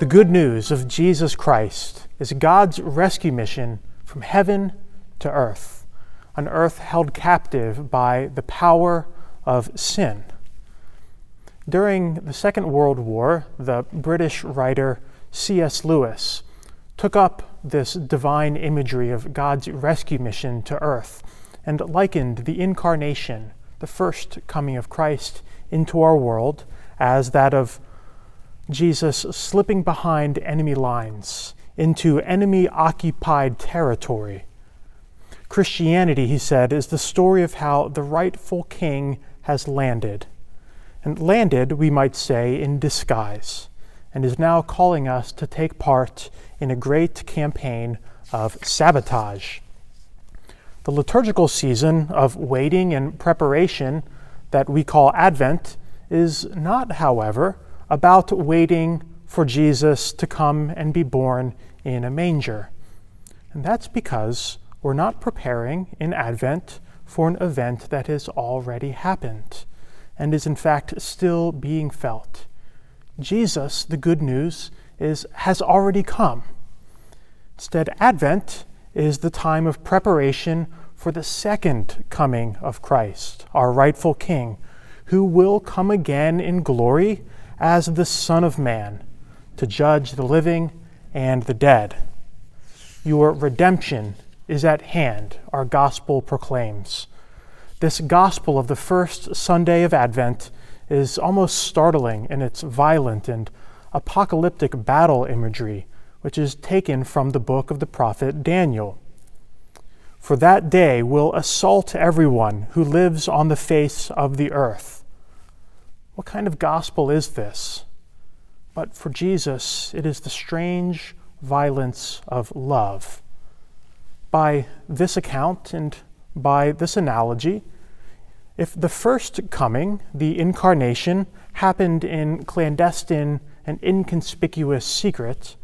The good news of Jesus Christ is God's rescue mission from heaven to earth, an earth held captive by the power of sin. During the Second World War, the British writer C.S. Lewis took up this divine imagery of God's rescue mission to earth and likened the incarnation, the first coming of Christ into our world, as that of Jesus slipping behind enemy lines into enemy occupied territory. Christianity, he said, is the story of how the rightful king has landed. And landed, we might say, in disguise, and is now calling us to take part in a great campaign of sabotage. The liturgical season of waiting and preparation that we call Advent is not, however, about waiting for Jesus to come and be born in a manger. And that's because we're not preparing in Advent for an event that has already happened and is in fact still being felt. Jesus, the good news, is has already come. Instead, Advent is the time of preparation for the second coming of Christ, our rightful King, who will come again in glory as the Son of Man to judge the living and the dead. Your redemption is at hand, our gospel proclaims. This gospel of the first Sunday of Advent is almost startling in its violent and apocalyptic battle imagery, which is taken from the book of the prophet Daniel. For that day will assault everyone who lives on the face of the earth what kind of gospel is this? But for Jesus, it is the strange violence of love. By this account and by this analogy, if the first coming, the incarnation, happened in clandestine and inconspicuous secret,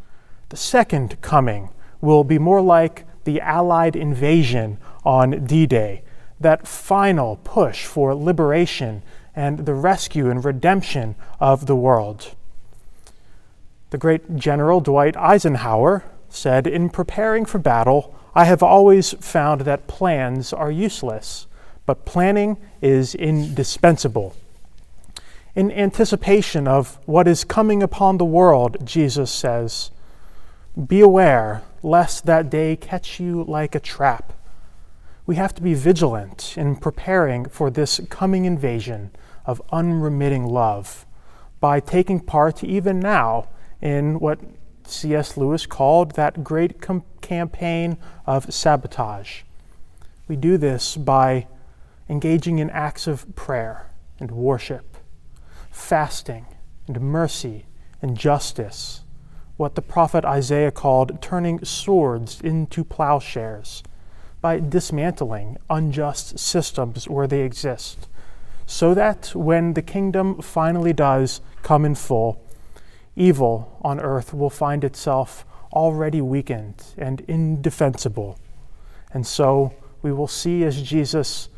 the second coming will be more like the Allied invasion on D Day, that final push for liberation and the rescue and redemption of the world. The great General Dwight Eisenhower said, In preparing for battle, I have always found that plans are useless, but planning is indispensable. In anticipation of what is coming upon the world, Jesus says, Be aware lest that day catch you like a trap. We have to be vigilant in preparing for this coming invasion of unremitting love by taking part even now in what C.S. Lewis called that great com- campaign of sabotage. We do this by engaging in acts of prayer and worship, fasting and mercy and justice, what the prophet Isaiah called turning swords into plowshares, by dismantling unjust systems where they exist so that when the kingdom finally does come in full, evil on earth will find itself already weakened and indefensible. And so we will see, as Jesus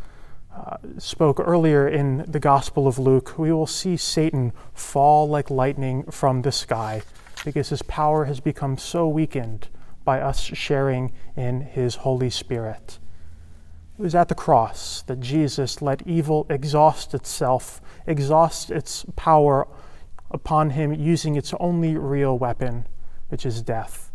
uh, spoke earlier in the Gospel of Luke, we will see Satan fall like lightning from the sky because his power has become so weakened by us sharing in his Holy Spirit. It was at the cross that Jesus let evil exhaust itself, exhaust its power upon him using its only real weapon, which is death.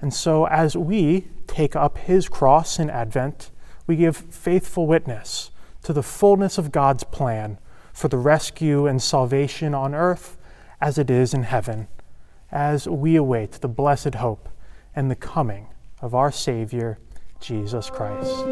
And so, as we take up his cross in Advent, we give faithful witness to the fullness of God's plan for the rescue and salvation on earth as it is in heaven, as we await the blessed hope and the coming of our Savior, Jesus Christ.